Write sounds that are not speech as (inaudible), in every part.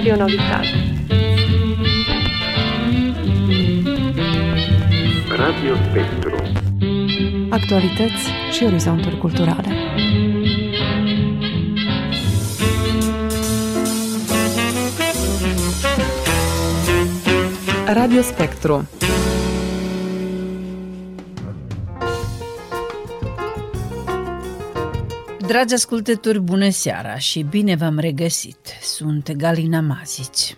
Radio Novi Sad. Radio Spectru. Actualități și orizonturi culturale. Radio Spectru Dragi ascultători, bună seara și bine v-am regăsit. Sunt Galina Mazici.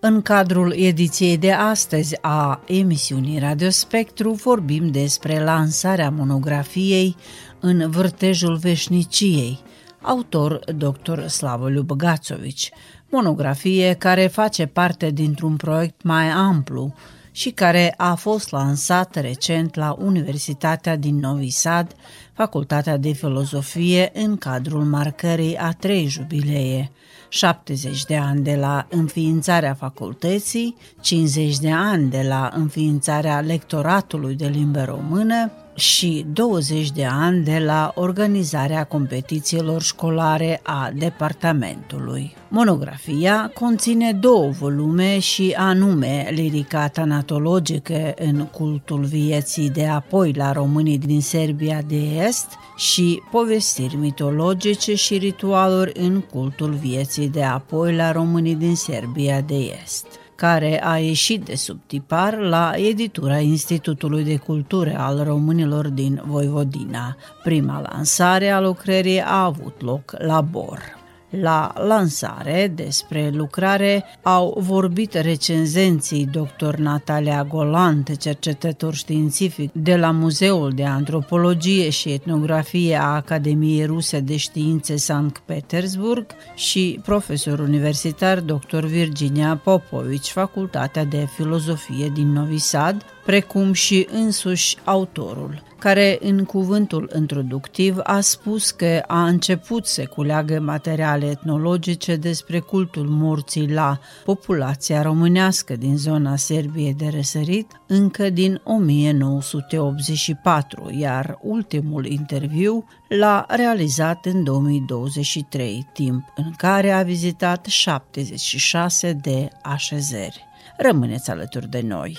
În cadrul ediției de astăzi a emisiunii Radio Spectru vorbim despre lansarea monografiei În vârtejul veșniciei, autor dr. Slavoliu Băgațovici, monografie care face parte dintr-un proiect mai amplu și care a fost lansat recent la Universitatea din Novi Sad, Facultatea de Filozofie, în cadrul marcării a trei jubilee, 70 de ani de la înființarea facultății, 50 de ani de la înființarea lectoratului de limbă română și 20 de ani de la organizarea competițiilor școlare a departamentului. Monografia conține două volume și anume lirica tanatologică în cultul vieții de apoi la românii din Serbia de Est și povestiri mitologice și ritualuri în cultul vieții de apoi la românii din Serbia de Est care a ieșit de sub tipar la editura Institutului de Cultură al Românilor din Voivodina. Prima lansare a lucrării a avut loc la Bor. La lansare despre lucrare au vorbit recenzenții dr. Natalia Golant, cercetător științific de la Muzeul de Antropologie și Etnografie a Academiei Ruse de Științe Sankt Petersburg și profesor universitar dr. Virginia Popovici, Facultatea de Filozofie din Novi Sad, precum și însuși autorul care în cuvântul introductiv a spus că a început să culeagă materiale etnologice despre cultul morții la populația românească din zona Serbiei de răsărit încă din 1984, iar ultimul interviu l-a realizat în 2023, timp în care a vizitat 76 de așezări. Rămâneți alături de noi!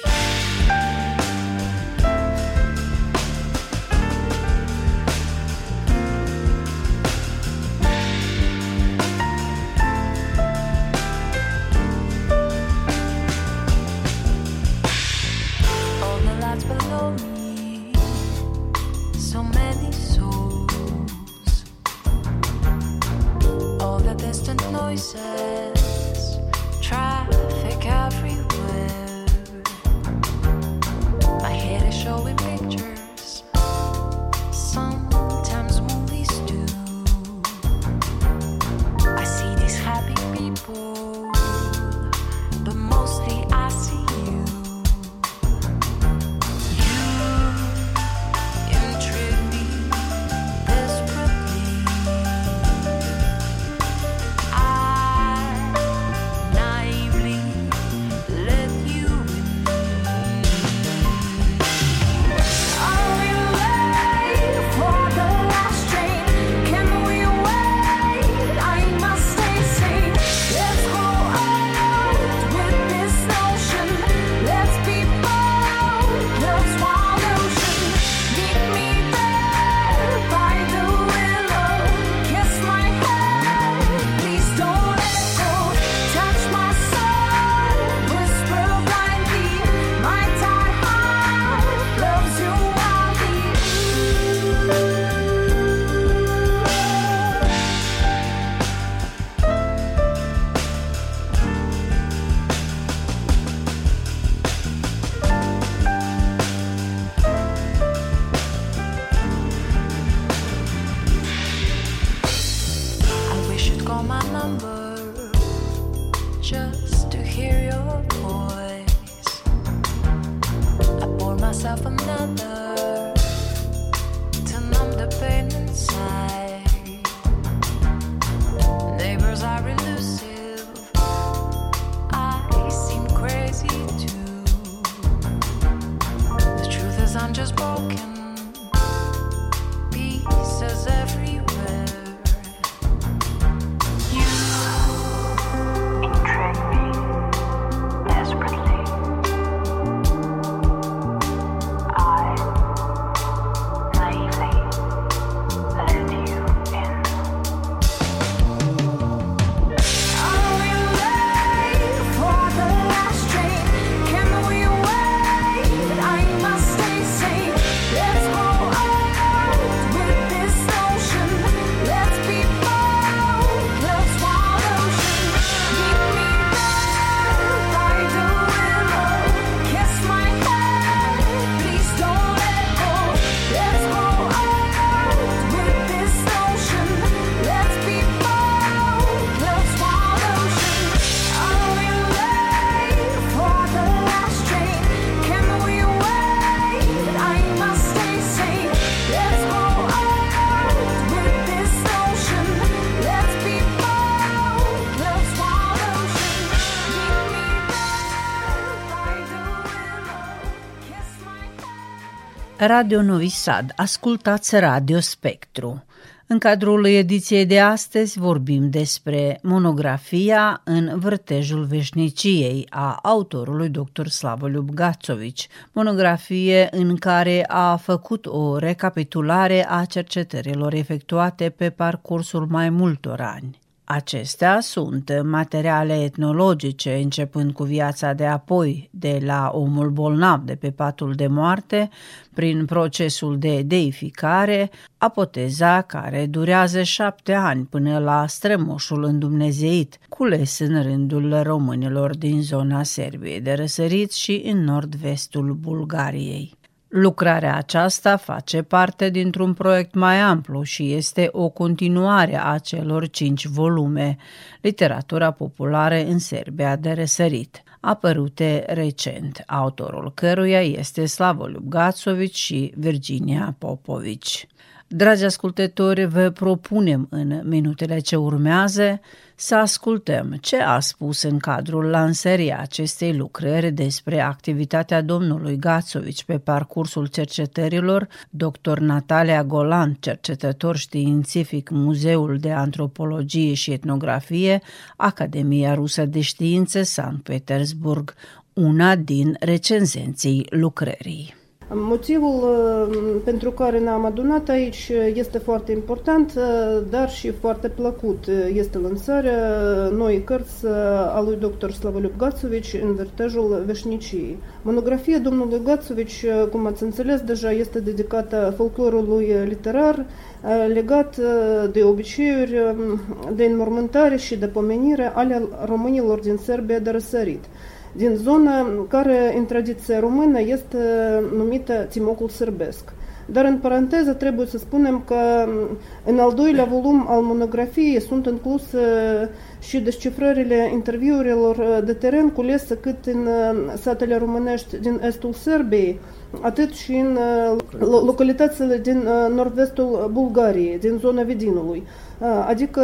Radio Novi Sad, ascultați Radio Spectru. În cadrul ediției de astăzi vorbim despre monografia în vârtejul veșniciei a autorului dr. Slavoliub Gațovici, monografie în care a făcut o recapitulare a cercetărilor efectuate pe parcursul mai multor ani. Acestea sunt materiale etnologice, începând cu viața de apoi, de la omul bolnav de pe patul de moarte, prin procesul de deificare, apoteza care durează șapte ani până la strămoșul îndumnezeit, cules în rândul românilor din zona Serbiei de răsărit și în nord-vestul Bulgariei. Lucrarea aceasta face parte dintr-un proiect mai amplu și este o continuare a celor cinci volume, Literatura populară în Serbia de răsărit, apărute recent, autorul căruia este Slavoliub Gațovici și Virginia Popovici. Dragi ascultători, vă propunem în minutele ce urmează să ascultăm ce a spus în cadrul lansării acestei lucrări despre activitatea domnului Gațovici pe parcursul cercetărilor, dr. Natalia Golan, cercetător științific Muzeul de Antropologie și Etnografie, Academia Rusă de Științe, Sankt Petersburg, una din recenzenții lucrării. Motivul uh, pentru care ne-am adunat aici este foarte important, uh, dar și foarte plăcut. Este lansarea noi cărți uh, a lui dr. Slavoliub Gațovici în vertejul veșniciei. Monografia domnului Gațovici, cum ați înțeles deja, este dedicată folclorului literar, legat de obiceiuri de înmormântare și de pomenire ale românilor din Serbia de răsărit din zonă care în tradiția română este numită Timocul Sârbesc. Dar în paranteză trebuie să spunem că în al doilea volum al monografiei sunt incluse și descifrările interviurilor de teren culese cât în satele românești din estul Serbiei, atât și în localitățile din nord-vestul Bulgariei, din zona Vidinului. Adică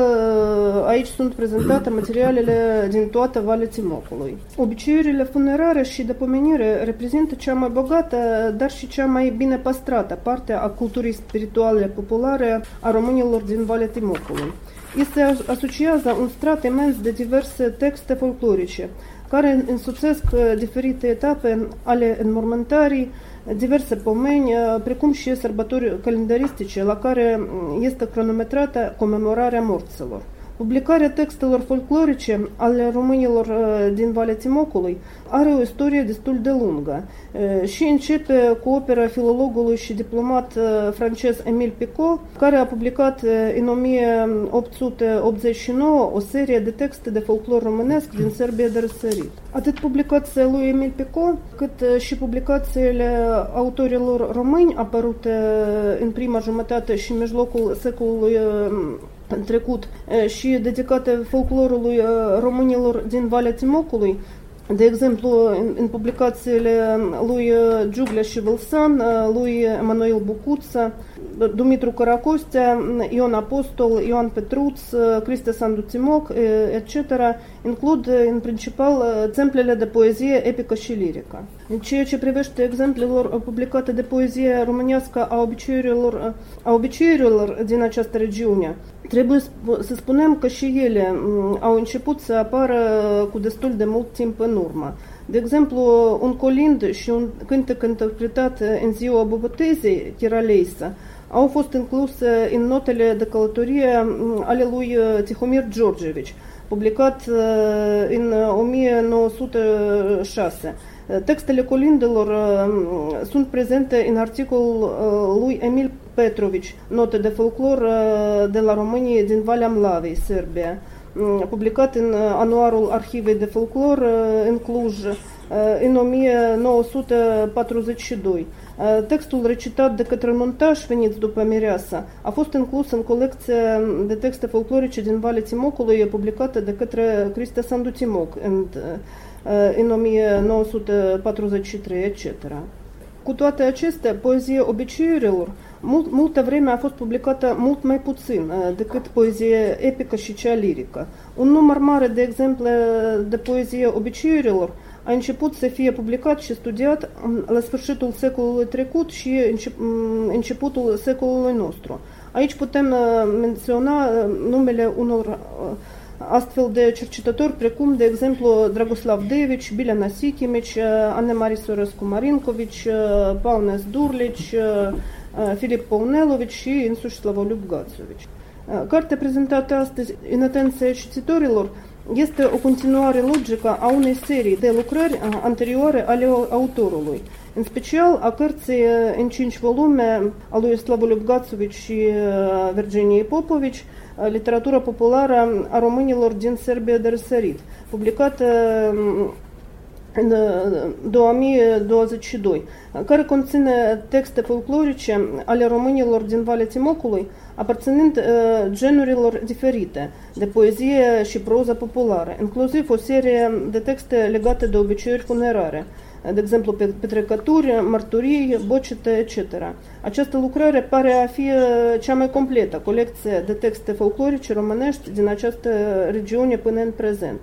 aici sunt prezentate materialele din toată Valea Timocului. Obiceiurile funerare și de pomenire reprezintă cea mai bogată, dar și cea mai bine păstrată parte a culturii spirituale populare a românilor din Valea Timocului. Îi se asociază un strat imens de diverse texte folclorice, care însuțesc diferite etape ale înmormântării, diverse pomeni, precum și sărbători calendaristice la care este cronometrată comemorarea morților. Publicarea textelor folclorice ale românilor din Valea Timocului are o istorie destul de lungă și începe cu opera filologului și diplomat francez Emile Picot, care a publicat în 1889 o serie de texte de folclor românesc din Serbia de răsărit. Atât publicația lui Emile Picot, cât și publicațiile autorilor români apărute în prima jumătate și mijlocul secolului în trecut. Și dedicate folclorului românilor din Valea Timocului, de exemplu, în, în publicațiile lui Giuglea și Vălsan, lui Emanuel Bucuța, Dumitru Caracostea, Ion Apostol, Ioan Petruț, Cristi Sandu Timoc, etc., includ în principal exemplele de poezie epică și lirică. În ceea ce privește exemplelor publicate de poezie românească a obiceiurilor, a obiceiurilor din această regiune, Trebuie să spunem că și ele au început să apară cu destul de mult timp în urmă. De exemplu, un colind și un cântec interpretat în ziua bobotezei, Chiraleisa, au fost incluse în notele de călătorie ale lui Tihomir Georgevici, publicat în 1906. Textele colindelor sunt prezente în articolul lui Emil Petrovici, note de folclor de la România din Valea Mlavei, Serbia, publicat în anuarul Arhivei de Folclor în Cluj în 1942. Textul recitat de către montaj veniți după Mireasa a fost inclus în colecția de texte folclorice din Valea Timocului publicată de către Cristea Sandu Timoc în, în 1943, etc. Cu toate acestea, poezia obiceiurilor mult, multă vreme a fost publicată mult mai puțin decât poezie epică și cea lirică. Un număr mare de exemple de poezie obiceiurilor a început să fie publicat și studiat la sfârșitul secolului trecut și începutul secolului nostru. Aici putem menționa numele unor astfel de cercetători precum, de exemplu, Dragoslav Devici, Biljana Sikimici, Anne-Marie Sorescu-Marinkovici, Paunes Durlici, Filip Pounelovici și însuși Slavoliub Gațovici. Cartea prezentată astăzi în atenția cititorilor este o continuare logică a unei serii de lucrări anterioare ale autorului, în special a cărții în cinci volume a lui Slavoliub Gațovici și Virginie Popovici, literatura populară a românilor din Serbia de răsărit, publicată în 2022, care conține texte folclorice ale românilor din Valea Timocului, aparținând genurilor diferite de poezie și proză populară, inclusiv o serie de texte legate de obiceiuri funerare, de exemplu petrecături, mărturii, bocete, etc. Această lucrare pare a fi cea mai completă colecție de texte folclorice românești din această regiune până în prezent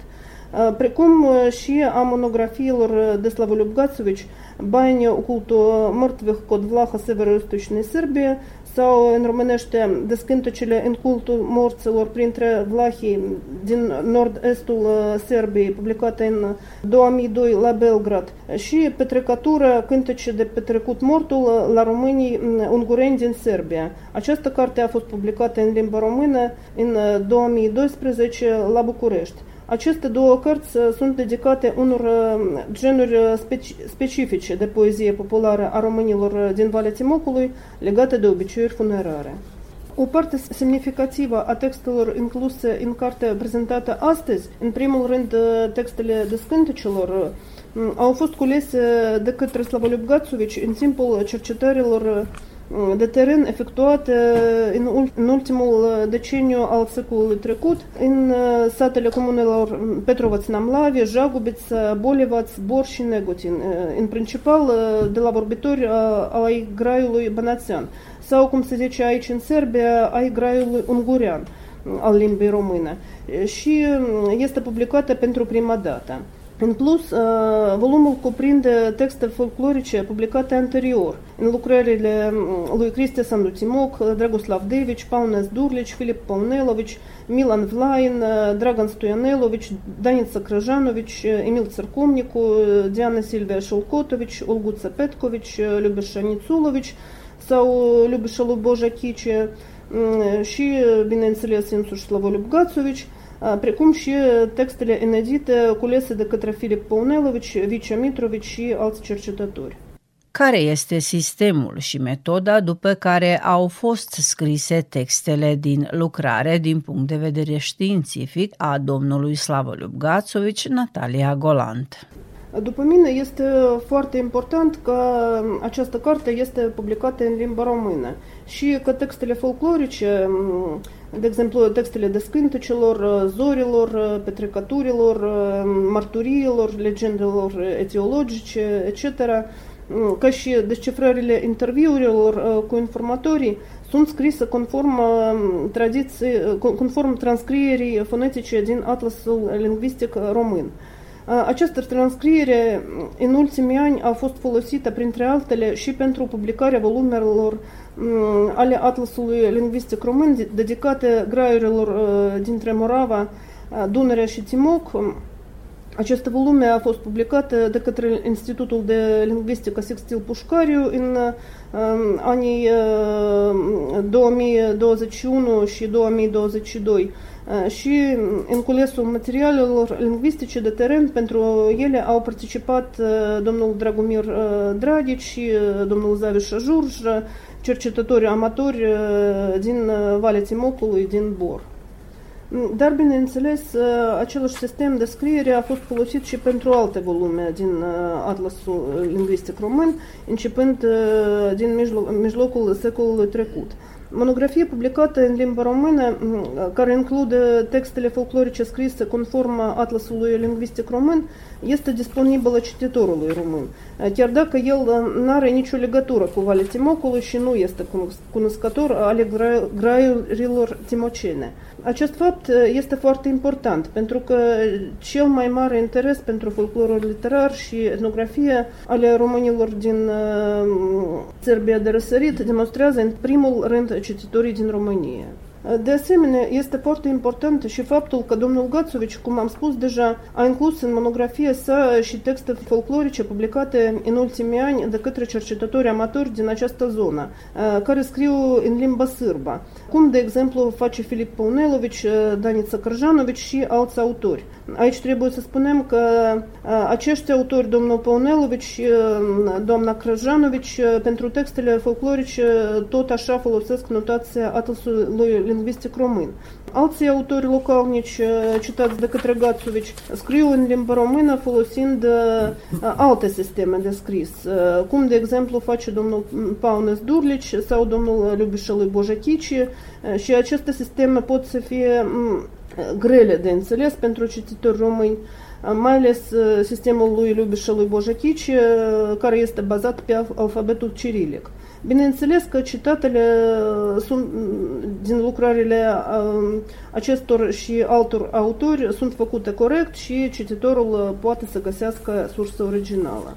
precum și a monografiilor de Slavoliub Gațovici, Bani ocultul mărtvih cod Vlaha Severă-Istočnei Serbie sau în românește Descântecele în cultul morților printre vlahii din nord-estul Serbiei, publicată în 2002 la Belgrad și Petrecatura Cântece de petrecut mortul la românii ungureni din Serbia. Această carte a fost publicată în limba română în 2012 la București. Aceste două cărți sunt dedicate unor genuri speci specifice de poezie populară a românilor din Valea Timocului legate de obiceiuri funerare. O parte semnificativă a textelor incluse în cartea prezentată astăzi, în primul rând textele descântecelor, au fost culese de către Slavoliub Gațovici în timpul cercetărilor de teren efectuate în, în ultimul deceniu al secolului trecut în satele comunelor Petrovaț Namlavi, Jagubița, Bolivaț, Bor și Negotin, în principal de la vorbitori ai graiului banațian sau, cum se zice aici în Serbia, ai graiului ungurean al limbii române și este publicată pentru prima dată. În plus, volumul cuprinde texte folclorice publicate anterior, în lucrările lui Cristi Sanduțimoc, Dragoslav Devici, Paunes Durlici, Filip Paunelovici, Milan Vlain, Dragan Stoyanelovici, Danica Krajanovici, Emil Țărcumnicu, Diana Silvia Șolcotovici, Olguța Petkovici, Lubișa Nițulovici sau Lubișa Luboja Chice și, bineînțeles, însuși Slavoliub Gațovici, precum și textele inedite culese de către Filip Pounelovici, Vice Mitrovici și alți cercetători. Care este sistemul și metoda după care au fost scrise textele din lucrare din punct de vedere științific a domnului Slavoliub Gațovici, Natalia Golant? După mine este foarte important că această carte este publicată în limba română și că textele folclorice de exemplu, textele descântecelor, zorilor, petrecăturilor, marturiilor, legendelor etiologice, etc., ca și descifrările interviurilor cu informatorii, sunt scrise conform tradiții, conform transcrierii fonetice din Atlasul lingvistic român. Această transcriere în ultimii ani a fost folosită, printre altele, și pentru publicarea volumelor ale Atlasului lingvistic român dedicate graiurilor dintre Morava, Dunărea și Timoc. Aceste volume a fost publicat de către Institutul de Lingvistică Sextil Pușcariu în anii 2021 și 2022 și în culesul materialelor lingvistice de teren pentru ele au participat domnul Dragomir Dragici și domnul Zaviș Jurj, cercetători amatori din Valea Timocului, din Bor. Dar, bineînțeles, același sistem de scriere a fost folosit și pentru alte volume din Atlasul Lingvistic Român, începând din mijloc, mijlocul secolului trecut. Monografie publicată în limba română, care include textele folclorice scrise conform Atlasului Lingvistic Român, este disponibilă cititorului român, chiar dacă el nu are nicio legătură cu Valea Timocului și nu este cunoscător ale graiurilor timocene. Acest fapt este foarte important, pentru că cel mai mare interes pentru folclorul literar și etnografie ale românilor din Serbia de răsărit demonstrează în primul rând cititorii din România. De asemenea, este foarte important și faptul că domnul Gațovici, cum am spus deja, a inclus în monografia sa și texte folclorice publicate în ultimii ani de către cercetători amatori din această zonă, care scriu în limba sârbă, cum, de exemplu, face Filip Paunelovici, Danița Cărjanovici și alți autori. Aici trebuie să spunem că acești autori, domnul Paunelovici și doamna Crăjanovici, pentru textele folclorice tot așa folosesc notația atlasului lingvistic român. Alții autori localnici citați de către Gațovici scriu în limba română folosind alte sisteme de scris, cum de exemplu face domnul Paunes Durlici sau domnul Lubișelui Bojachici și aceste sisteme pot să fie grele de înțeles pentru cititori români, mai ales sistemul lui Lubișelui Bojachici, care este bazat pe alfabetul cirilic. Bineînțeles că citatele sunt, din lucrările acestor și altor autori sunt făcute corect și cititorul poate să găsească sursa originală.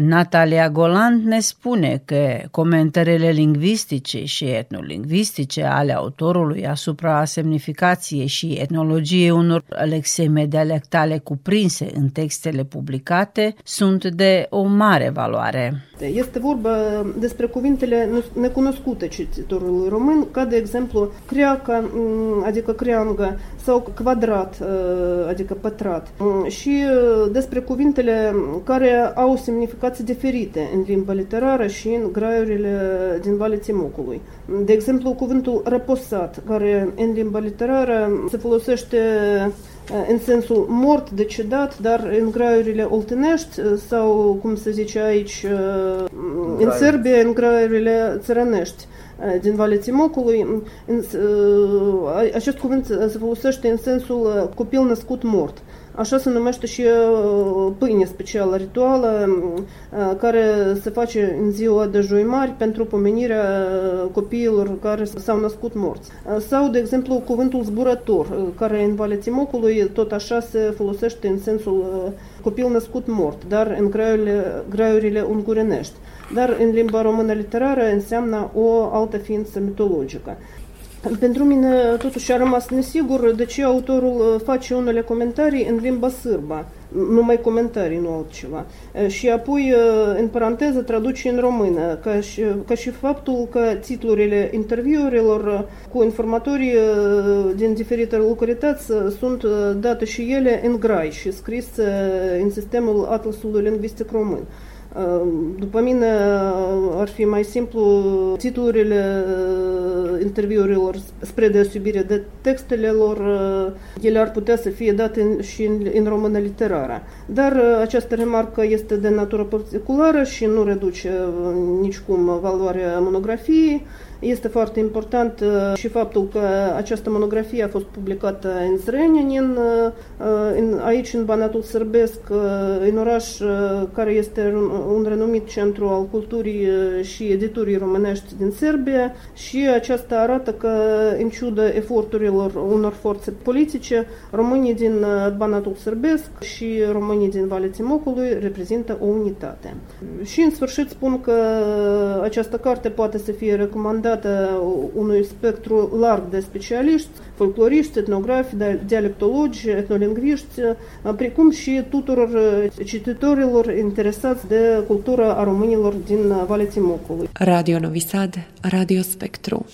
Natalia Goland ne spune că comentariile lingvistice și etnolingvistice ale autorului asupra semnificației și etnologiei unor lexeme dialectale cuprinse în textele publicate sunt de o mare valoare. Este vorba despre cuvintele necunoscute cititorului român, ca de exemplu creaca, adică creangă, sau quadrat, adică pătrat, și despre cuvintele care au semnificație semnificații diferite în limba literară și în graiurile din Valea Timocului. De exemplu, cuvântul reposat, care în limba literară se folosește în sensul mort, decedat, dar în graiurile oltenești sau, cum se zice aici, în Serbia, în graiurile țărănești din Valea Timocului, acest cuvânt se folosește în sensul copil născut mort. Așa se numește și pâine specială rituală care se face în ziua de joi mari pentru pomenirea copiilor care s-au născut morți. Sau, de exemplu, cuvântul zburător, care în Valea Timocului tot așa se folosește în sensul copil născut mort, dar în graiurile, graiurile ungurenești. Dar în limba română literară înseamnă o altă ființă mitologică. Pentru mine totuși a rămas nesigur de ce autorul face unele comentarii în limba sârbă, numai comentarii, nu altceva. Și apoi, în paranteză, traduce în română, ca și, ca și faptul că titlurile interviurilor cu informatorii din diferite localități sunt date și ele în grai și scrise în sistemul Atlasului Lingvistic Român. După mine ar fi mai simplu titlurile interviurilor spre deosebire de textele lor, ele ar putea să fie date și în, în română literară. Dar această remarcă este de natură particulară și nu reduce nicicum valoarea monografiei. Este foarte important uh, și faptul că această monografie a fost publicată în Zrenjanin, uh, în, aici în Banatul Sărbesc, uh, în oraș care este un renumit centru al culturii și editurii românești din Serbia și aceasta arată că, în ciuda eforturilor unor forțe politice, românii din Banatul Sărbesc și românii din Valea Timocului reprezintă o unitate. Și în sfârșit spun că această carte poate să fie recomandată dată unui spectru larg de specialiști, folcloriști, etnografi, dialectologi, etnolingviști, precum și tuturor cititorilor interesați de cultura a românilor din Valea Timocului. Radio Novi Sad, Radio Spectru.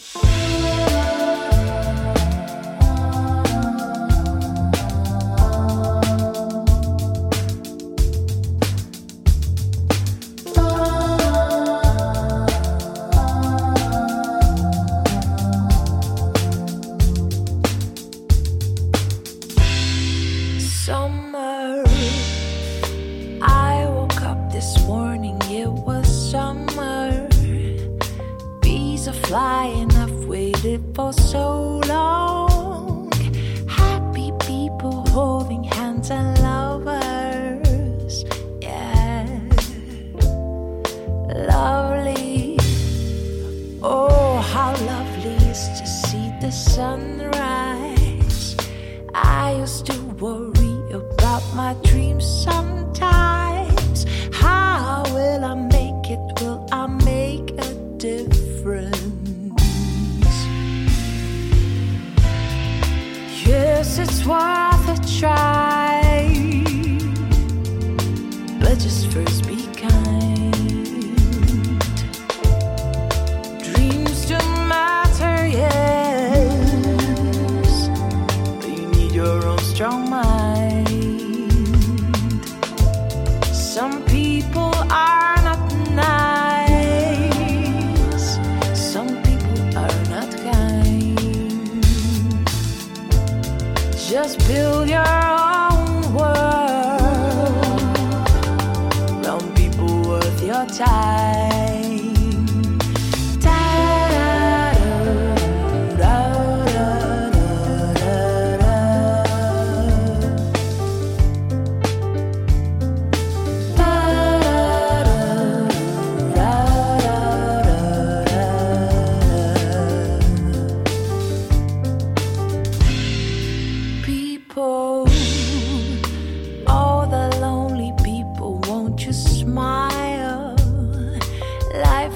For so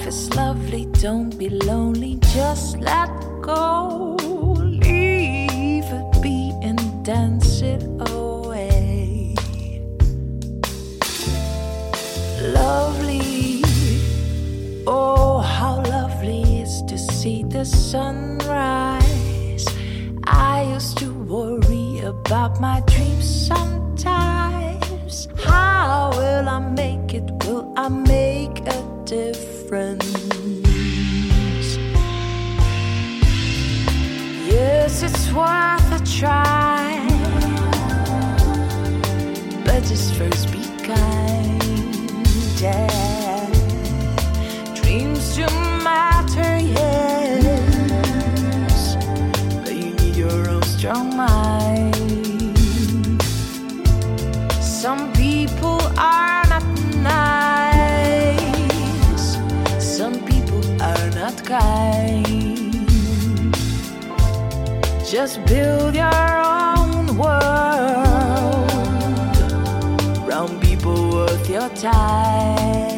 Life is lovely, don't be lonely, just let go. Leave it be and dance it away. Lovely, oh, how lovely is to see the sunrise. I used to worry about my dreams sometimes. How will I make it? Will I make a difference? Yes, it's worth a try. But just first be kind. Yeah. Dreams do kind. Just build your own world around people worth your time.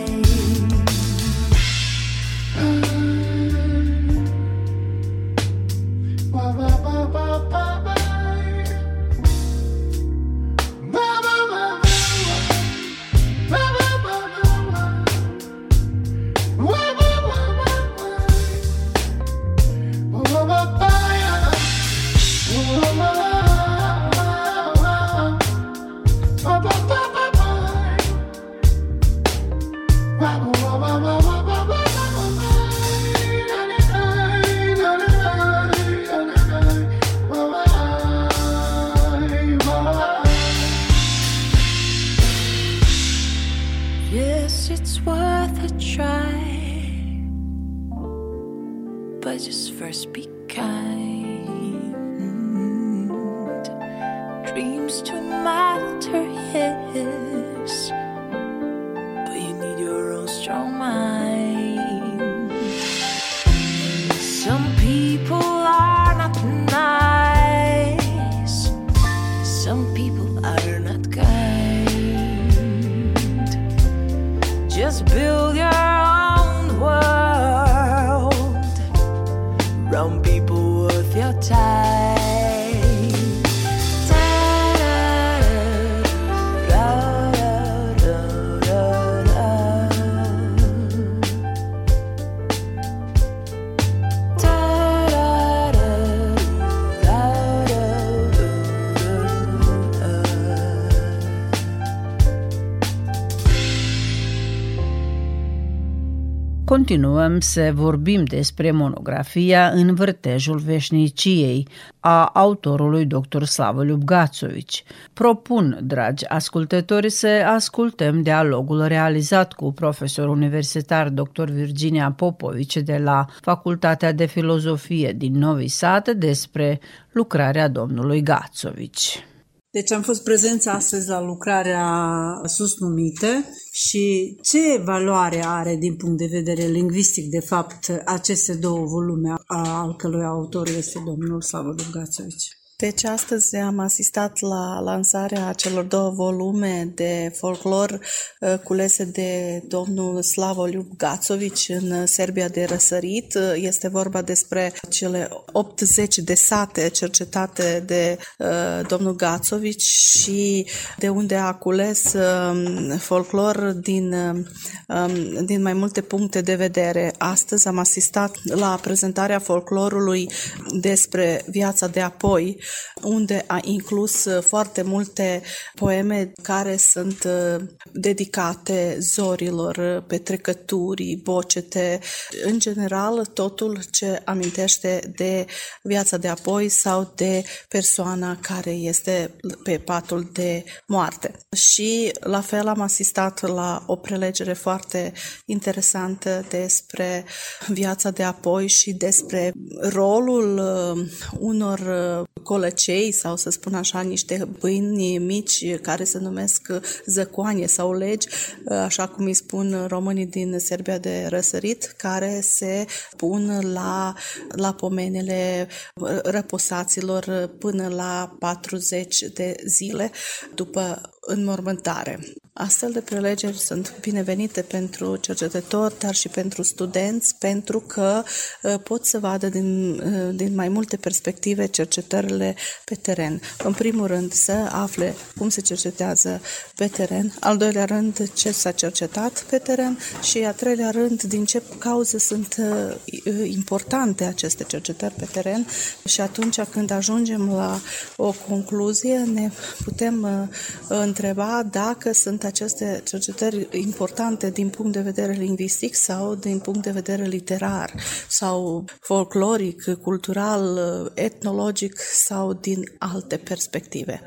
First be kind. Continuăm să vorbim despre monografia În vârtejul veșniciei a autorului dr. Slavă Lubgațovici. Propun, dragi ascultători, să ascultăm dialogul realizat cu profesor universitar dr. Virginia Popovici de la Facultatea de Filozofie din Novi Sad despre lucrarea domnului Gațovici. Deci am fost prezenți astăzi la lucrarea sus numită și ce valoare are din punct de vedere lingvistic, de fapt, aceste două volume al cărui autor este domnul Slavă Dugațovici? Deci astăzi am asistat la lansarea celor două volume de folclor uh, culese de domnul Slavoliub Gațovici în Serbia de Răsărit. Este vorba despre cele 80 de sate cercetate de uh, domnul Gațovici și de unde a cules um, folclor din, um, din mai multe puncte de vedere. Astăzi am asistat la prezentarea folclorului despre viața de apoi, unde a inclus uh, foarte multe poeme care sunt uh, dedicate zorilor, uh, petrecăturii, bocete, în general totul ce amintește de viața de apoi sau de persoana care este pe patul de moarte. Și la fel am asistat la o prelegere foarte interesantă despre viața de apoi și despre rolul unor colăcei sau să spun așa niște pâini mici care se numesc zăcoane sau legi, așa cum îi spun românii din Serbia de răsărit, care se pun la, la pomenele răposaților până la 40 de zile după înmormântare. Astfel de prelegeri sunt binevenite pentru cercetători, dar și pentru studenți, pentru că uh, pot să vadă din, uh, din mai multe perspective cercetările pe teren. În primul rând, să afle cum se cercetează pe teren, al doilea rând, ce s-a cercetat pe teren. Și a treilea rând, din ce cauze sunt uh, importante aceste cercetări pe teren. Și atunci când ajungem la o concluzie, ne putem întreba dacă sunt aceste cercetări importante din punct de vedere lingvistic sau din punct de vedere literar sau folcloric, cultural, etnologic sau din alte perspective.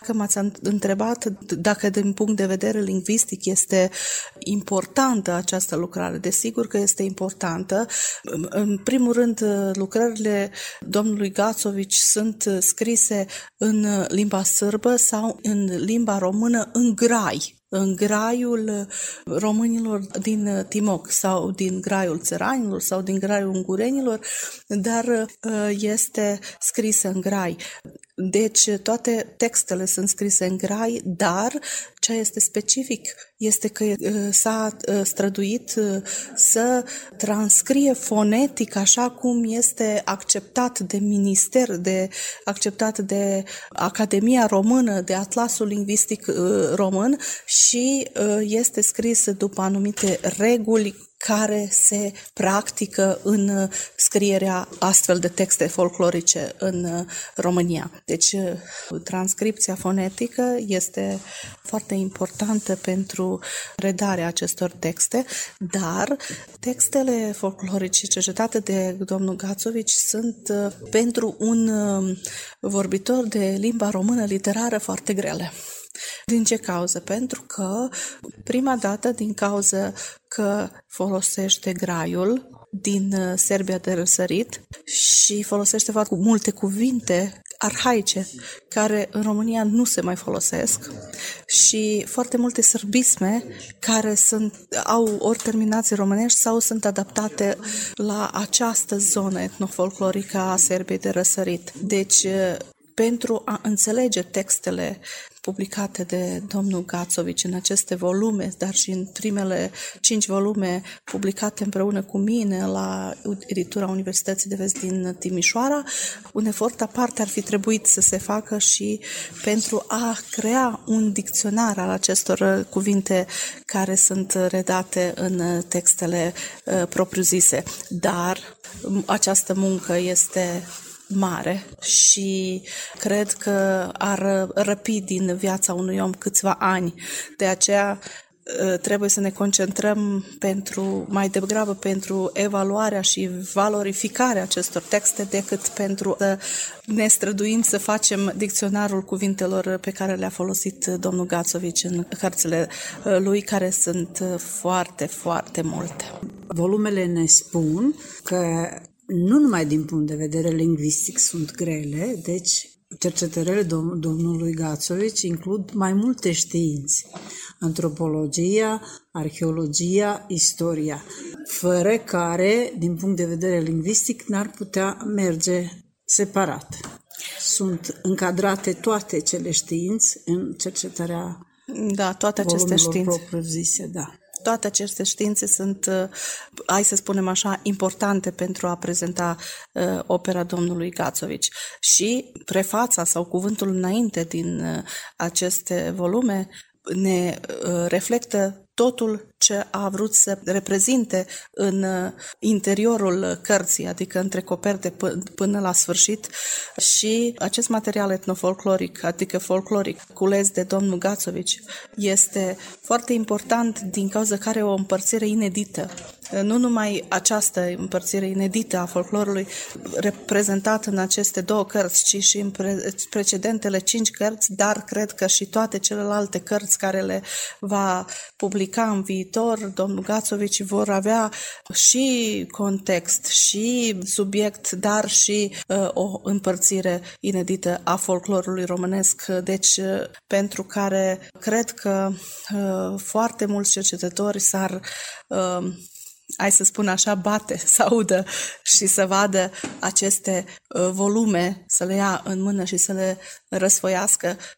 Că m-ați întrebat dacă din punct de vedere lingvistic este importantă această lucrare. Desigur că este importantă. În primul rând, lucrările domnului Gațovici sunt scrise în limba sârbă sau în limba română în grai în graiul românilor din Timoc sau din graiul țăranilor sau din graiul ungurenilor, dar uh, este scrisă în grai. Deci toate textele sunt scrise în grai, dar ce este specific este că uh, s-a uh, străduit uh, să transcrie fonetic așa cum este acceptat de minister, de acceptat de Academia Română, de Atlasul Lingvistic Român și este scris după anumite reguli care se practică în scrierea astfel de texte folclorice în România. Deci, transcripția fonetică este foarte importantă pentru redarea acestor texte, dar textele folclorice cercetate de domnul Gațovici sunt pentru un vorbitor de limba română literară foarte grele. Din ce cauză? Pentru că, prima dată, din cauza că folosește graiul din uh, Serbia de răsărit și folosește foarte multe cuvinte arhaice care în România nu se mai folosesc și foarte multe sărbisme care sunt, au ori terminații românești sau sunt adaptate la această zonă etnofolclorică a Serbiei de răsărit. Deci pentru a înțelege textele publicate de domnul Gațovici în aceste volume, dar și în primele cinci volume publicate împreună cu mine la editura Universității de Vest din Timișoara, un efort aparte ar fi trebuit să se facă și pentru a crea un dicționar al acestor cuvinte care sunt redate în textele uh, propriu-zise. Dar această muncă este mare și cred că ar răpi din viața unui om câțiva ani. De aceea trebuie să ne concentrăm pentru mai degrabă pentru evaluarea și valorificarea acestor texte decât pentru să ne străduim să facem dicționarul cuvintelor pe care le-a folosit domnul Gațovici în cărțile lui, care sunt foarte, foarte multe. Volumele ne spun că nu numai din punct de vedere lingvistic sunt grele, deci cercetările dom- domnului Gațovici includ mai multe științe. Antropologia, arheologia, istoria, fără care, din punct de vedere lingvistic, n-ar putea merge separat. Sunt încadrate toate cele științe în cercetarea Da, toate aceste științe. propriu-zise, da. Toate aceste științe sunt, uh, hai să spunem așa, importante pentru a prezenta uh, opera domnului Gațovici. Și prefața sau cuvântul înainte din uh, aceste volume ne uh, reflectă totul ce a vrut să reprezinte în uh, interiorul cărții, adică între coperte p- până la sfârșit și acest material etnofolcloric, adică folcloric, cules de domnul Gațovici, este foarte important din cauza care o împărțire inedită. Nu numai această împărțire inedită a folclorului reprezentată în aceste două cărți, ci și în pre- precedentele cinci cărți, dar cred că și toate celelalte cărți care le va publica în viitor, domnul Gațovici vor avea și context, și subiect, dar și uh, o împărțire inedită a folclorului românesc, deci uh, pentru care cred că uh, foarte mulți cercetători s-ar uh, hai să spun așa, bate, (laughs) să audă și să vadă aceste uh, volume, să le ia în mână și să le răsfoiască. uh,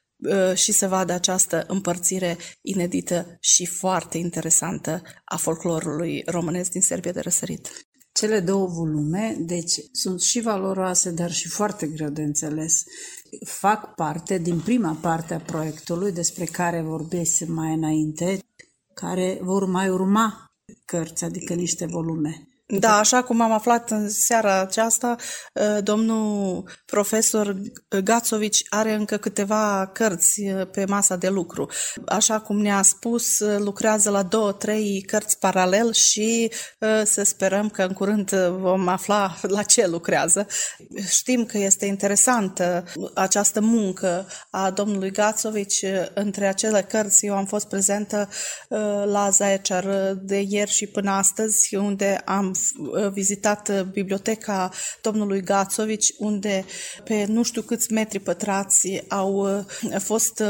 și să vadă această împărțire inedită și foarte interesantă a folclorului românesc din Serbia de răsărit. Cele două volume, deci, sunt și valoroase, dar și foarte greu de înțeles. Fac parte din prima parte a proiectului despre care vorbesc mai înainte, care vor mai urma cărți, adică niște volume. Da, așa cum am aflat în seara aceasta, uh, domnul profesor Gațovici are încă câteva cărți uh, pe masa de lucru. Așa cum ne-a spus, uh, lucrează la două, trei cărți paralel și să sperăm că în curând vom afla la ce lucrează. Știm că este interesantă această muncă a domnului Gațovici între acele cărți. Eu am fost prezentă la Zaecer de ieri și până astăzi, unde am vizitat biblioteca domnului Gațovici, unde pe nu știu câți metri pătrați au fost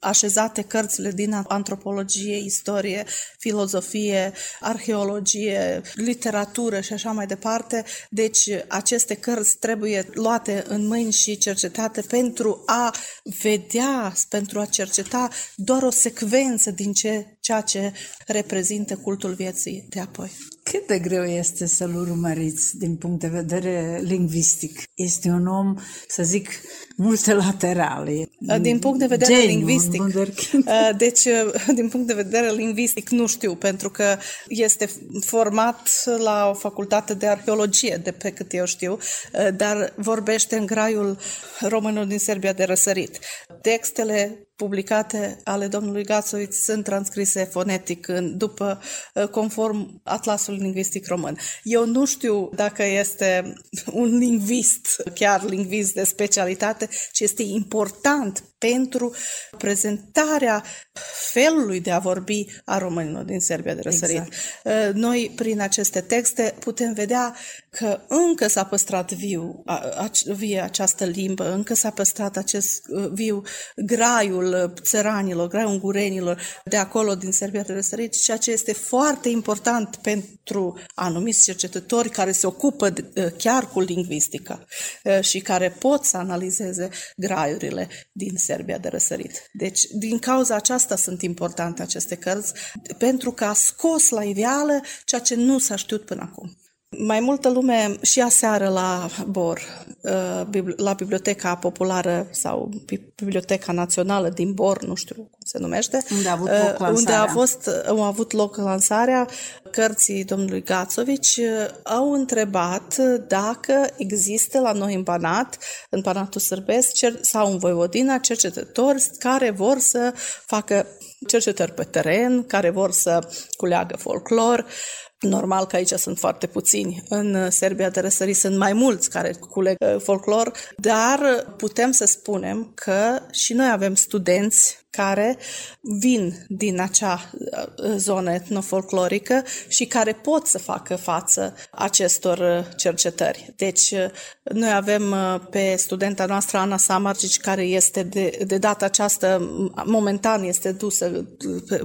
așezate cărțile din antropologie, istorie, filozofie, arheologie, literatură și așa mai departe. Deci aceste cărți trebuie luate în mâini și cercetate pentru a vedea, pentru a cerceta doar o secvență din ce, ceea ce reprezintă cultul vieții de apoi. Cât de greu este să-l urmăriți din punct de vedere lingvistic? Este un om, să zic, multilateral. Din punct de vedere Geniu, lingvistic. wunderkind. Deci, din punct de vedere lingvistic, nu știu, pentru că este format la o facultate de arheologie, de pe cât eu știu, dar vorbește în graiul românilor din Serbia de răsărit. Textele publicate ale domnului Gațoviț sunt transcrise fonetic în, după, conform Atlasului Lingvistic Român. Eu nu știu dacă este un lingvist, chiar lingvist de specialitate, ci este important pentru prezentarea felului de a vorbi a românilor din Serbia de răsărit. Exact. Noi, prin aceste texte, putem vedea că încă s-a păstrat viu, a, a, vie această limbă, încă s-a păstrat acest viu graiul țăranilor, graiul ungurenilor de acolo din Serbia de răsărit, ceea ce este foarte important pentru anumiți cercetători care se ocupă de, chiar cu lingvistica și care pot să analizeze graiurile din Serbia de răsărit. Deci, din cauza aceasta sunt importante aceste cărți, pentru că a scos la iveală ceea ce nu s-a știut până acum. Mai multă lume și aseară la Bor, la Biblioteca Populară sau Biblioteca Națională din Bor, nu știu cum se numește, unde a avut loc lansarea. unde a, fost, a avut loc lansarea cărții domnului Gațovici au întrebat dacă există la noi în Banat, în Banatul Sârbesc sau în Voivodina cercetători care vor să facă cercetări pe teren, care vor să culeagă folclor, Normal că aici sunt foarte puțini. În Serbia de răsărit sunt mai mulți care culeg uh, folclor, dar putem să spunem că și noi avem studenți care vin din acea uh, zonă etnofolclorică și care pot să facă față acestor uh, cercetări. Deci, noi avem pe studenta noastră, Ana Samargici, care este de, de data aceasta, momentan este dusă,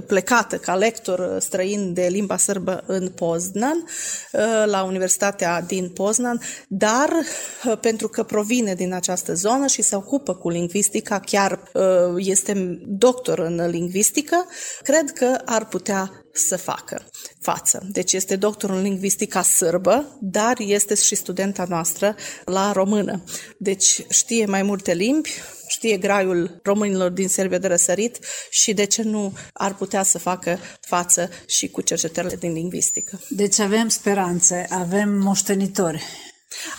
plecată ca lector străin de limba sârbă în Poznan, uh, la Universitatea din Poznan, dar uh, pentru că provine din această zonă și se ocupă cu lingvistica, chiar uh, este doctor în lingvistică, cred că ar putea să facă față. Deci este doctor în lingvistica sârbă, dar este și studenta noastră la română. Deci știe mai multe limbi, știe graiul românilor din Serbia de răsărit și de ce nu ar putea să facă față și cu cercetările din lingvistică. Deci avem speranțe, avem moștenitori.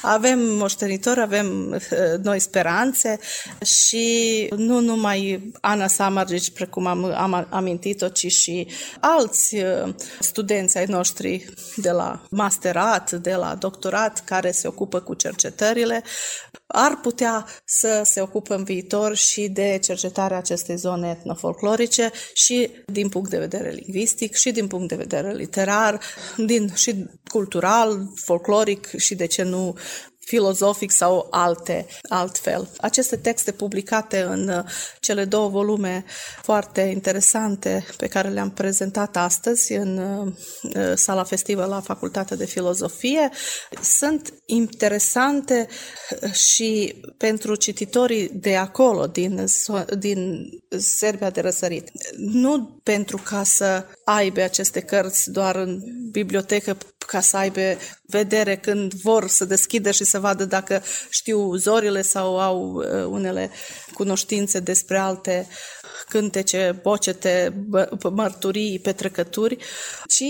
Avem moștenitori, avem uh, noi speranțe și nu numai Ana Samargici, precum am, am amintit-o, ci și alți uh, studenți ai noștri de la masterat, de la doctorat, care se ocupă cu cercetările, ar putea să se ocupe în viitor și de cercetarea acestei zone etnofolclorice și din punct de vedere lingvistic și din punct de vedere literar, din, și cultural, folcloric și de ce nu filozofic sau alte, altfel. Aceste texte publicate în uh, cele două volume foarte interesante pe care le-am prezentat astăzi în uh, uh, sala festivă la Facultatea de Filozofie sunt interesante și pentru cititorii de acolo, din, din Serbia de răsărit. Nu pentru ca să aibă aceste cărți doar în bibliotecă ca să aibă vedere când vor să deschidă și să vadă dacă știu zorile sau au uh, unele cunoștințe despre alte cântece, bocete, mărturii, petrecături, ci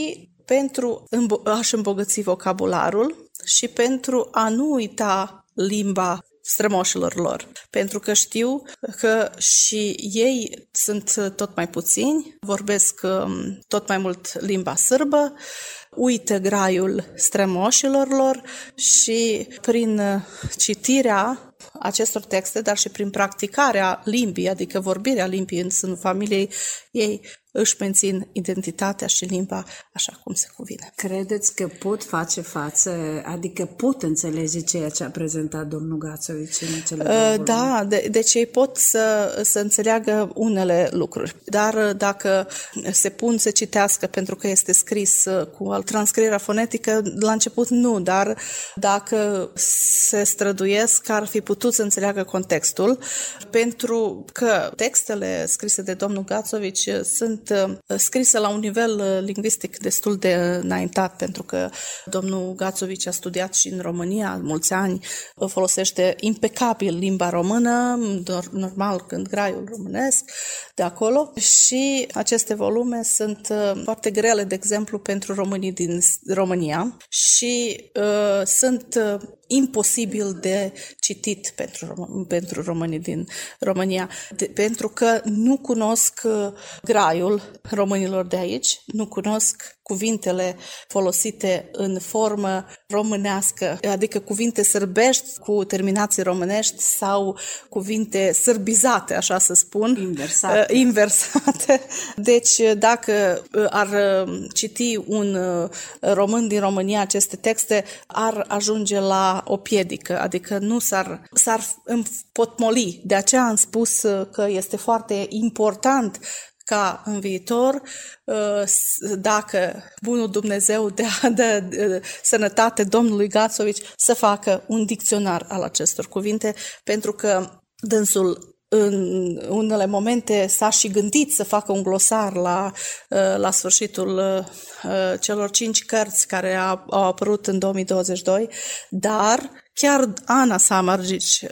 pentru a-și îmbogăți vocabularul și pentru a nu uita limba strămoșilor lor, pentru că știu că și ei sunt tot mai puțini, vorbesc um, tot mai mult limba sârbă, uită graiul strămoșilor lor și prin citirea acestor texte, dar și prin practicarea limbii, adică vorbirea limbii în sânul familiei ei, își mențin identitatea și limba așa cum se cuvine. Credeți că pot face față, adică pot înțelege ceea ce a prezentat domnul Gațovici în cele uh, Da, de, deci ei pot să, să înțeleagă unele lucruri, dar dacă se pun să citească pentru că este scris cu transcrierea fonetică, la început nu, dar dacă se străduiesc, ar fi putut să înțeleagă contextul, pentru că textele scrise de domnul Gațovici sunt sunt uh, scrise la un nivel uh, lingvistic destul de înaintat, pentru că domnul Gațovici a studiat și în România mulți ani, uh, folosește impecabil limba română, normal când graiul românesc, de acolo. Și aceste volume sunt foarte grele, de exemplu, pentru românii din România. Și uh, sunt imposibil de citit pentru, pentru românii din România, de, pentru că nu cunosc uh, graiul românilor de aici, nu cunosc cuvintele folosite în formă românească, adică cuvinte sârbești cu terminații românești sau cuvinte sârbizate, așa să spun. Inversate. Uh, inversate. (laughs) Deci, dacă uh, ar citi un român din România aceste texte, ar ajunge la o piedică, adică nu s-ar, s-ar împotmoli. De aceea am spus că este foarte important ca în viitor, uh, dacă bunul Dumnezeu de, (laughs) de, de sănătate domnului Gațovici să facă un dicționar al acestor cuvinte, pentru că dânsul în unele momente s-a și gândit să facă un glosar la, uh, la sfârșitul uh, celor cinci cărți care au apărut în 2022, dar chiar Ana Samargici,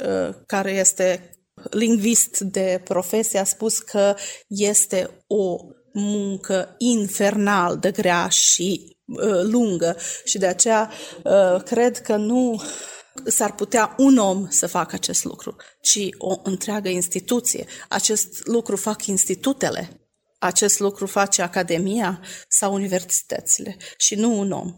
care este lingvist de profesie, a spus că este o muncă infernal de grea și uh, lungă și de aceea uh, cred că nu s-ar putea un om să facă acest lucru, ci o întreagă instituție. Acest lucru fac institutele, acest lucru face academia sau universitățile și nu un om.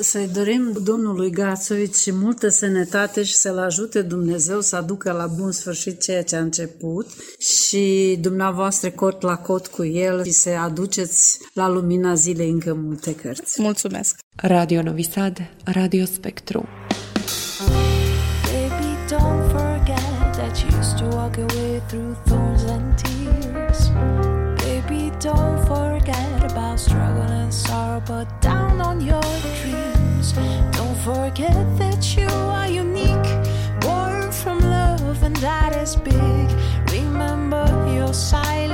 Să-i dorim domnului Gațovici multă sănătate și să-l ajute Dumnezeu să aducă la bun sfârșit ceea ce a început și dumneavoastră cot la cot cu el și să aduceți la lumina zilei încă multe cărți. Mulțumesc! Radio Novi Sad, Radio Spectru. Baby, don't forget that you used to walk away through thorns and tears. Baby, don't forget about struggle and sorrow, but down forget that you are unique, born from love, and that is big. Remember your silent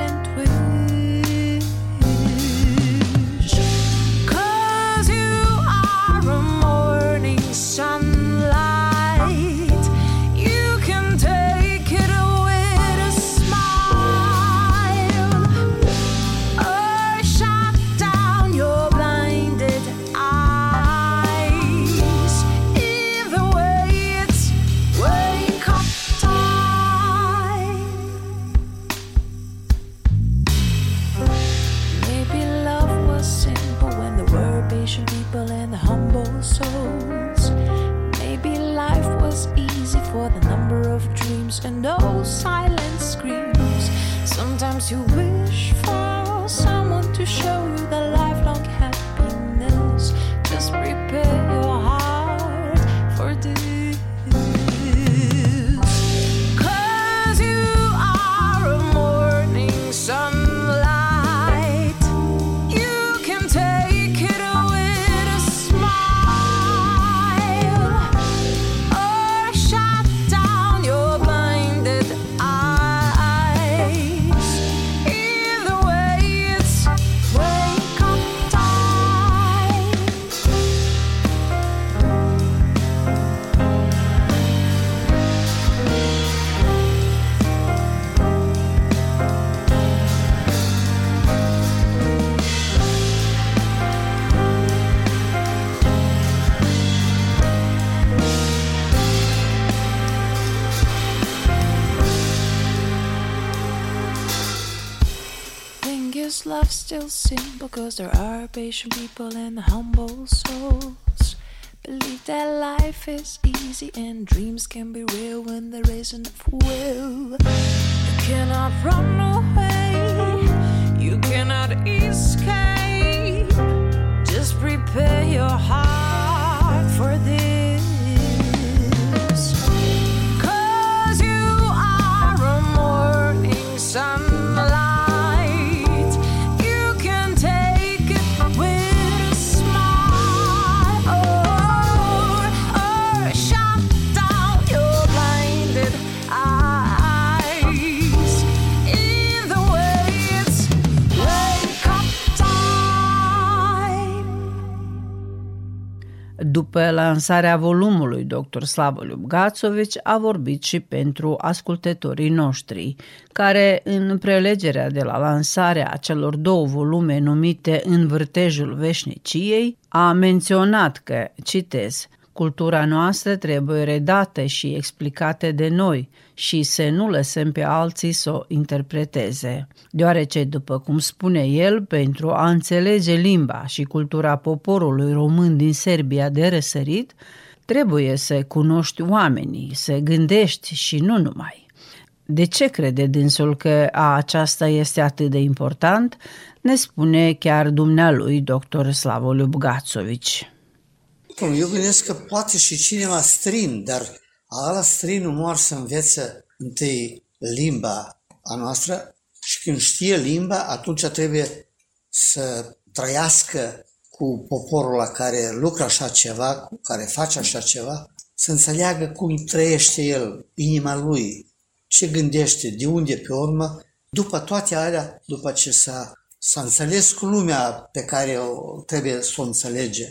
Cause there are patient people and humble souls. Believe that life is easy and dreams can be real when there is enough will. You cannot run away, you cannot escape. Just prepare your heart for this. După lansarea volumului Dr. Slavoliub Gațovici a vorbit și pentru ascultătorii noștri, care în prelegerea de la lansarea celor două volume numite În vârtejul veșniciei a menționat că, citez, Cultura noastră trebuie redată și explicată de noi și să nu lăsăm pe alții să o interpreteze. Deoarece, după cum spune el, pentru a înțelege limba și cultura poporului român din Serbia de răsărit, trebuie să cunoști oamenii, să gândești și nu numai. De ce crede dânsul că a aceasta este atât de important? Ne spune chiar dumnealui dr. Slavoliub Gațovici. Bun, eu gândesc că poate și cineva strin, dar ala strinul moar să învețe întâi limba a noastră și când știe limba, atunci trebuie să trăiască cu poporul la care lucră așa ceva, cu care face așa ceva, să înțeleagă cum trăiește el, inima lui, ce gândește, de unde pe urmă, după toate alea, după ce s-a, s-a înțeles cu lumea pe care o, trebuie să o înțelege,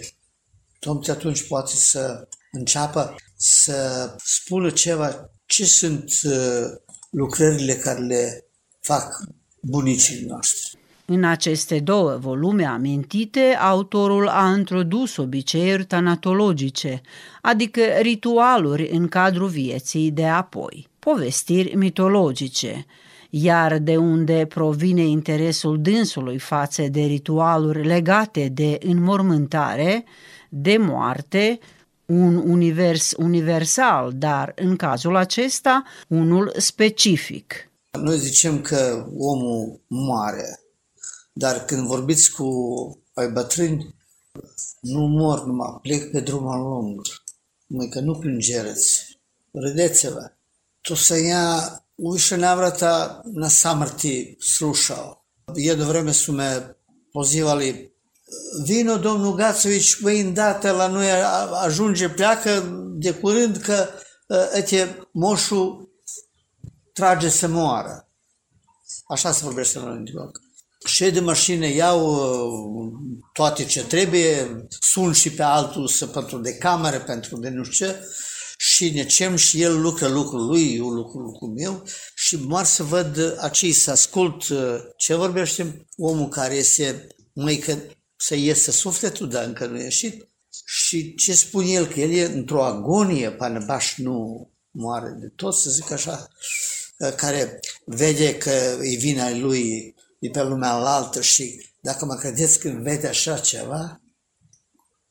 Domnul atunci poate să înceapă să spună ceva, ce sunt uh, lucrările care le fac bunicii noștri. În aceste două volume amintite, autorul a introdus obiceiuri tanatologice, adică ritualuri în cadrul vieții de apoi, povestiri mitologice, iar de unde provine interesul dânsului față de ritualuri legate de înmormântare, de moarte, un univers universal, dar în cazul acesta unul specific. Noi zicem că omul moare, dar când vorbiți cu ai bătrâni, nu mor numai, plec pe drumul lung. Măi, că nu plângereți, râdeți-vă. Tu să ia više navrata na samrti slušao. Jedno vreme su me pozivali vino domnul Gațovici, băi, îndată la noi ajunge, pleacă de curând că ete, moșul trage să moară. Așa se vorbește la noi în Și de mașină iau toate ce trebuie, sun și pe altul să pentru de cameră, pentru de nu știu ce, și necem și el lucră lucrul lui, eu lucru lucrul meu și mor să văd acei, să ascult uh, ce vorbește omul care este, mai că să iese sufletul, dar încă nu ieșit. Și ce spune el, că el e într-o agonie, până baș nu moare de tot, să zic așa, uh, care vede că îi vine lui de pe lumea alaltă și dacă mă credeți când vede așa ceva,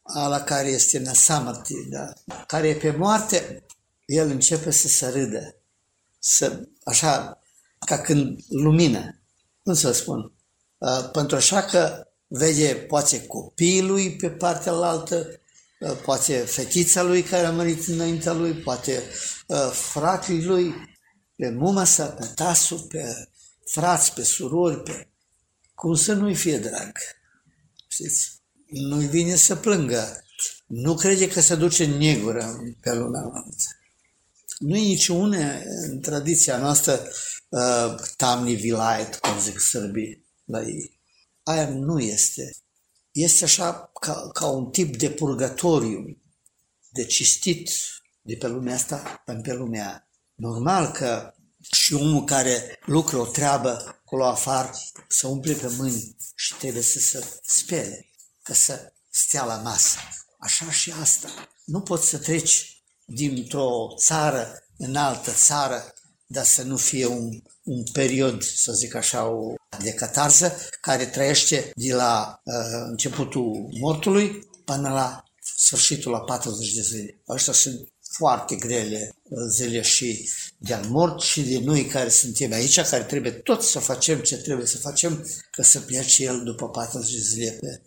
ala care este Nasamati, da? care e pe moarte, el începe să se râdă, să, așa, ca când lumină, cum să spun, uh, pentru așa că vede poate copiii lui pe partea altă, uh, poate fetița lui care a mărit înaintea lui, poate uh, fratele lui, pe muma sa, pe tasul, pe frați, pe surori, pe... cum să nu-i fie drag. Știți? nu-i vine să plângă. Nu crede că se duce negură pe lumea altă. Nu e niciune în tradiția noastră uh, tamni vilait, cum zic sărbii la ei. Aia nu este. Este așa ca, ca un tip de purgatoriu, de cistit de pe lumea asta pe lumea. Normal că și omul care lucră o treabă acolo afară să umple pe mâini și trebuie să se spele că să stea la masă. Așa și asta. Nu poți să treci dintr-o țară în altă țară, dar să nu fie un, un period, să zic așa, o, de catarză, care trăiește de la uh, începutul mortului până la sfârșitul la 40 de zile. Ăștia sunt foarte grele uh, zile și de-al mort și de noi care suntem aici, care trebuie tot să facem ce trebuie să facem, că să plece el după 40 de zile pe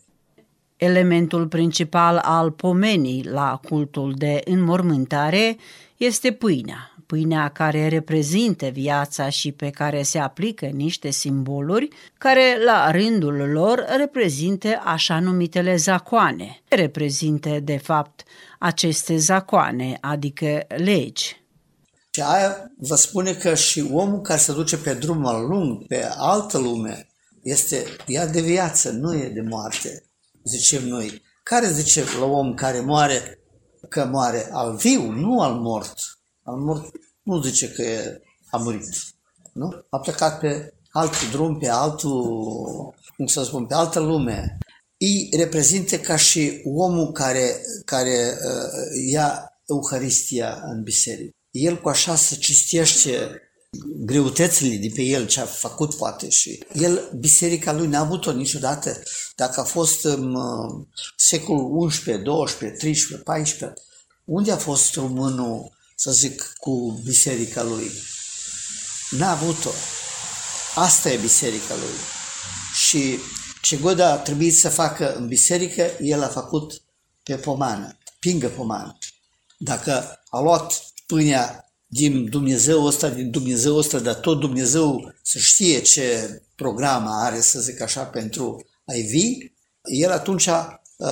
Elementul principal al pomenii la cultul de înmormântare este pâinea, pâinea care reprezintă viața și pe care se aplică niște simboluri care la rândul lor reprezintă așa numitele zacoane. Reprezintă de fapt aceste zacoane, adică legi. Și aia vă spune că și omul care se duce pe drumul lung, pe altă lume, este ea de viață, nu e de moarte zicem noi. Care zice la om care moare că moare al viu, nu al mort. Al mort nu zice că a murit. Nu? A plecat pe alt drum, pe altul, cum să spun, pe altă lume. Îi reprezintă ca și omul care, care uh, ia Euharistia în biserică. El cu așa se cistește greutățile de pe el ce a făcut poate și el, biserica lui n-a avut-o niciodată. Dacă a fost în uh, secolul 11, 12, 13, 14, unde a fost românul, să zic, cu biserica lui? N-a avut-o. Asta e biserica lui. Și ce God a trebuit să facă în biserică, el a făcut pe pomană, pingă pomană. Dacă a luat pâinea din Dumnezeu ăsta, din Dumnezeu ăsta, dar tot Dumnezeu să știe ce program are, să zic așa, pentru a-i vii, el atunci uh, uh,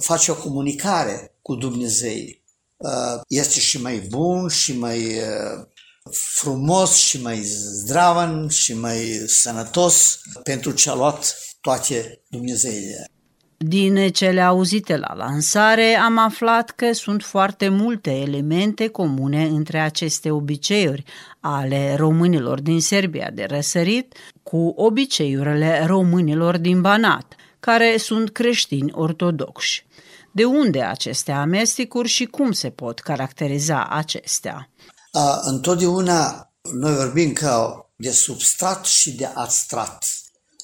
face o comunicare cu Dumnezeu. Uh, este și mai bun și mai uh, frumos și mai zdravan și mai sănătos pentru ce a luat toate Dumnezeile. Din cele auzite la lansare am aflat că sunt foarte multe elemente comune între aceste obiceiuri ale românilor din Serbia de răsărit cu obiceiurile românilor din Banat, care sunt creștini ortodoxi. De unde aceste amestecuri și cum se pot caracteriza acestea? A, întotdeauna noi vorbim ca de substrat și de abstrat,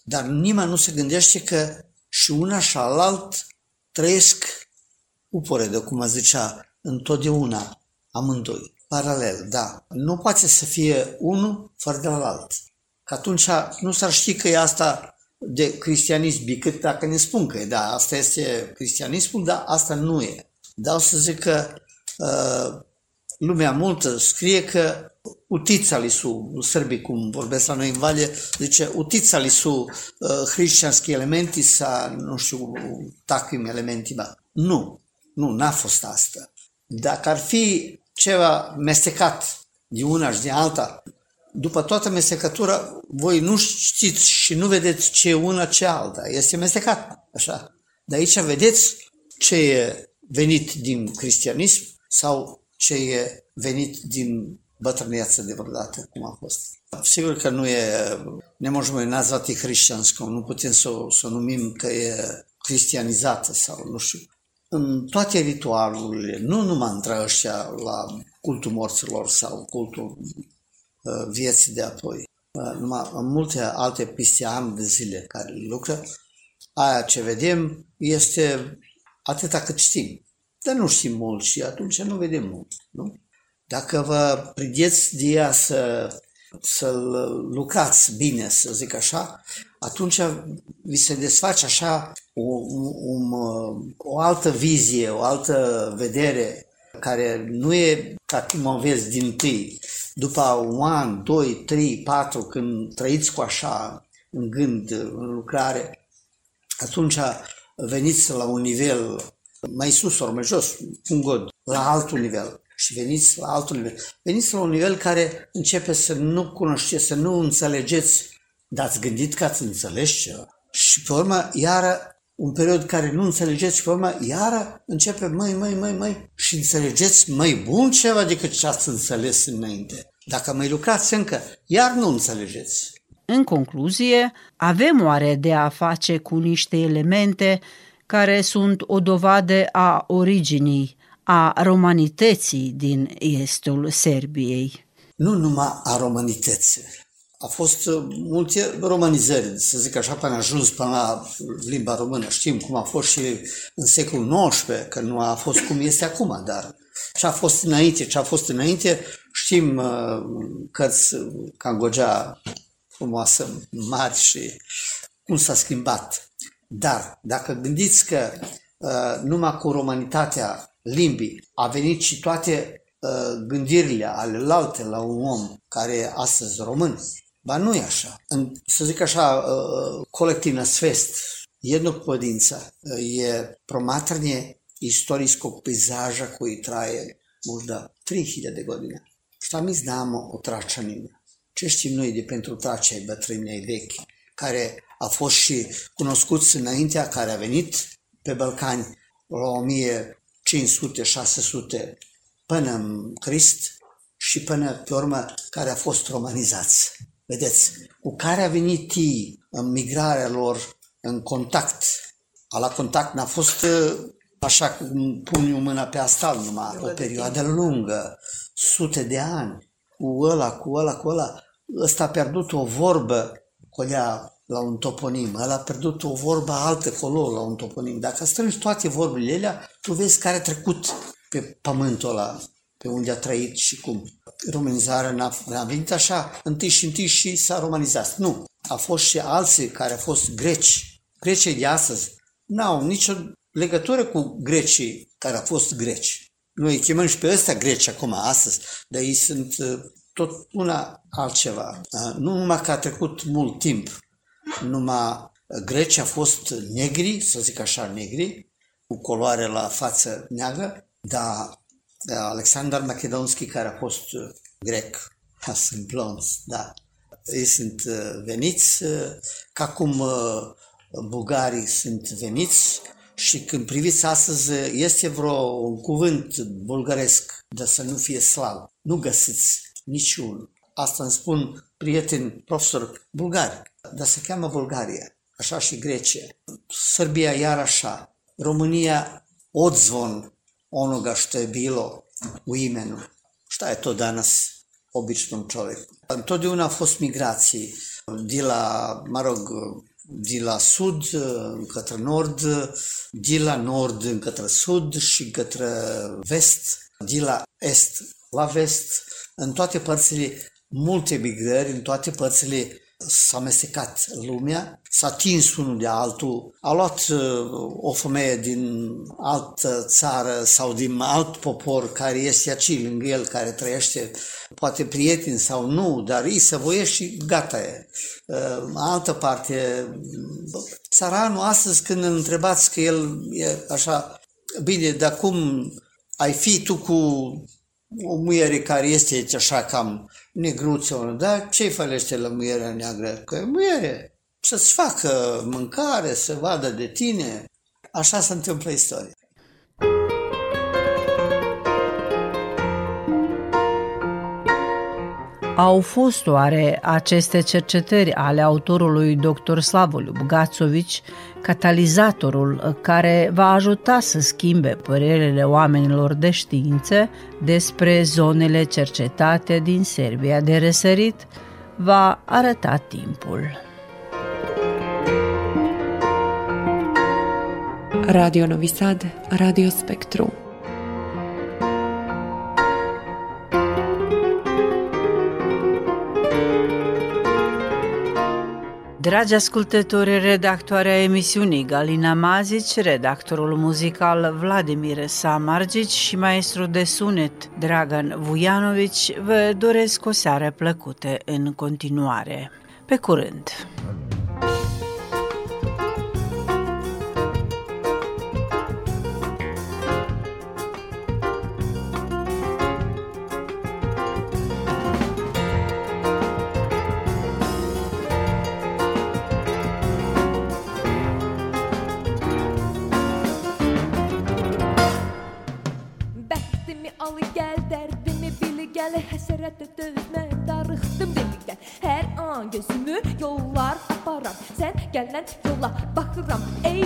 dar nimeni nu se gândește că și una și alalt trăiesc upore, de cum zicea, întotdeauna, amândoi, paralel, da. Nu poate să fie unul fără de alt. Că atunci nu s-ar ști că e asta de cristianism, decât dacă ne spun că da, asta este cristianismul, dar asta nu e. Dar o să zic că uh, lumea multă scrie că utița li su, u Srbiji, cum vorbesc la noi în Valje, zice, utița li su uh, hrišćanski elementi sa, nu știu, takvim elementima. Nu, nu, n-a fost asta. Dacă ar fi ceva mestecat de una și de alta, după toată mestecătura, voi nu știți și nu vedeți ce e una, ce alta. Este mestecat, așa. De aici vedeți ce e venit din cristianism sau ce e venit din bătrânețe de vreodată, cum a fost. Sigur că nu e, ne možemo i nazvati hrišćanskom, nu putem să, să o numim că e cristianizată sau nu știu. În toate ritualurile, nu numai între ăștia la cultul morților sau cultul uh, vieții de apoi, uh, numai în multe alte piste ani de zile care lucră, aia ce vedem este atâta cât știm. Dar nu știm mult și atunci nu vedem mult. Nu? Dacă vă prindeți de ea să, să lucrați bine, să zic așa, atunci vi se desface așa o, o, o altă vizie, o altă vedere care nu e ca cum o vezi din tâi. După un an, doi, trei, patru, când trăiți cu așa în gând, în lucrare, atunci veniți la un nivel mai sus ori mai jos, un god, la altul nivel și veniți la altul nivel. Veniți la un nivel care începe să nu cunoșteți, să nu înțelegeți, dar ați gândit că ați înțeles ceva. Și pe urmă, iară, un period care nu înțelegeți și pe urmă, iară începe, măi, măi, măi, măi, și înțelegeți mai bun ceva decât ce ați înțeles înainte. Dacă mai lucrați încă, iar nu înțelegeți. În concluzie, avem oare de a face cu niște elemente care sunt o dovadă a originii a romanității din estul Serbiei. Nu numai a romanității. A fost uh, multe romanizări, să zic așa, până a ajuns până la limba română. Știm cum a fost și în secolul XIX, că nu a fost cum este acum, dar ce a fost înainte, ce a fost înainte, știm uh, cărți Cangogea frumoasă, mari și cum s-a schimbat. Dar dacă gândiți că uh, numai cu romanitatea limbii. A venit și toate uh, gândirile ale lalte la un om care e astăzi român. Ba nu e așa. În, să zic așa, uh, kolektivna svest jednog pojedinca uh, je promatranje istorijskog pejzaža koji traje možda 3000 godina. Šta mi znamo o Tračanima? Ce știm noi de pentru Tracei bătrâni vechi, care a fost și cunoscuți înaintea, care a venit pe Balcani la 1000 500-600 până în Crist și până pe urmă care a fost romanizați. Vedeți, cu care a venit ei în migrarea lor în contact. A la contact n-a fost uh, așa cum pun eu mâna pe astal numai, o perioadă lungă, sute de ani, cu ăla, cu ăla, cu ăla. Ăsta a pierdut o vorbă, colea la un toponim, ăla a pierdut o vorbă altă colo la un toponim. Dacă strângi toate vorbele alea, tu vezi care a trecut pe pământul ăla, pe unde a trăit și cum. Romanizarea n-a, n-a venit așa, întâi și întâi și s-a romanizat. Nu, a fost și alții care au fost greci. Grecii de astăzi n-au nicio legătură cu grecii care au fost greci. Noi îi chemăm și pe ăsta greci acum, astăzi, dar ei sunt uh, tot una altceva. Uh, nu numai că a trecut mult timp, numai Grecia a fost negri, să zic așa, negri, cu coloare la față neagră, dar Alexander Macedonski, care a fost grec, sunt blonzi, da, ei sunt uh, veniți uh, ca cum uh, bulgarii sunt veniți și când priviți astăzi, este vreo un cuvânt bulgăresc, de să nu fie slav. Nu găsiți niciunul. Asta îmi spun prieteni, profesori bulgari, dar se cheamă Bulgaria, așa și Grecia. Srbija iar așa, România odzvon onoga što je bilo u imenu. Šta je to danas običnom čoveku? Întotdeauna a fost migrații de la, mă rog, de la sud către nord, de la nord către sud și către vest, de la est la vest, în toate părțile, multe migrări, în toate părțile s-a amestecat lumea, s-a tins unul de altul, a luat uh, o femeie din altă țară sau din alt popor care este aici lângă el, care trăiește, poate prieten sau nu, dar îi se voiește și gata e. Uh, altă parte, țaranul astăzi când îl întrebați că el e așa, bine, dar cum ai fi tu cu o muiere care este așa cam negruță, dar ce-i fălește la muierea neagră? Că e muiere, să-ți facă mâncare, să vadă de tine. Așa se întâmplă istoria. Au fost oare aceste cercetări ale autorului dr. Slavoliub Gațovici catalizatorul care va ajuta să schimbe părerile oamenilor de știință despre zonele cercetate din Serbia de răsărit, va arăta timpul. Radio Novi Sad, Radio Spectru. Dragi ascultători, redactoarea emisiunii Galina Mazici, redactorul muzical Vladimir Samargici și maestru de sunet Dragan Vujanovici vă doresc o seară plăcută în continuare. Pe curând! heyrətlə dözmək darıxdım dedikdən Hər an gözümü yollar aparam. Sən gələn yolla baxıram ey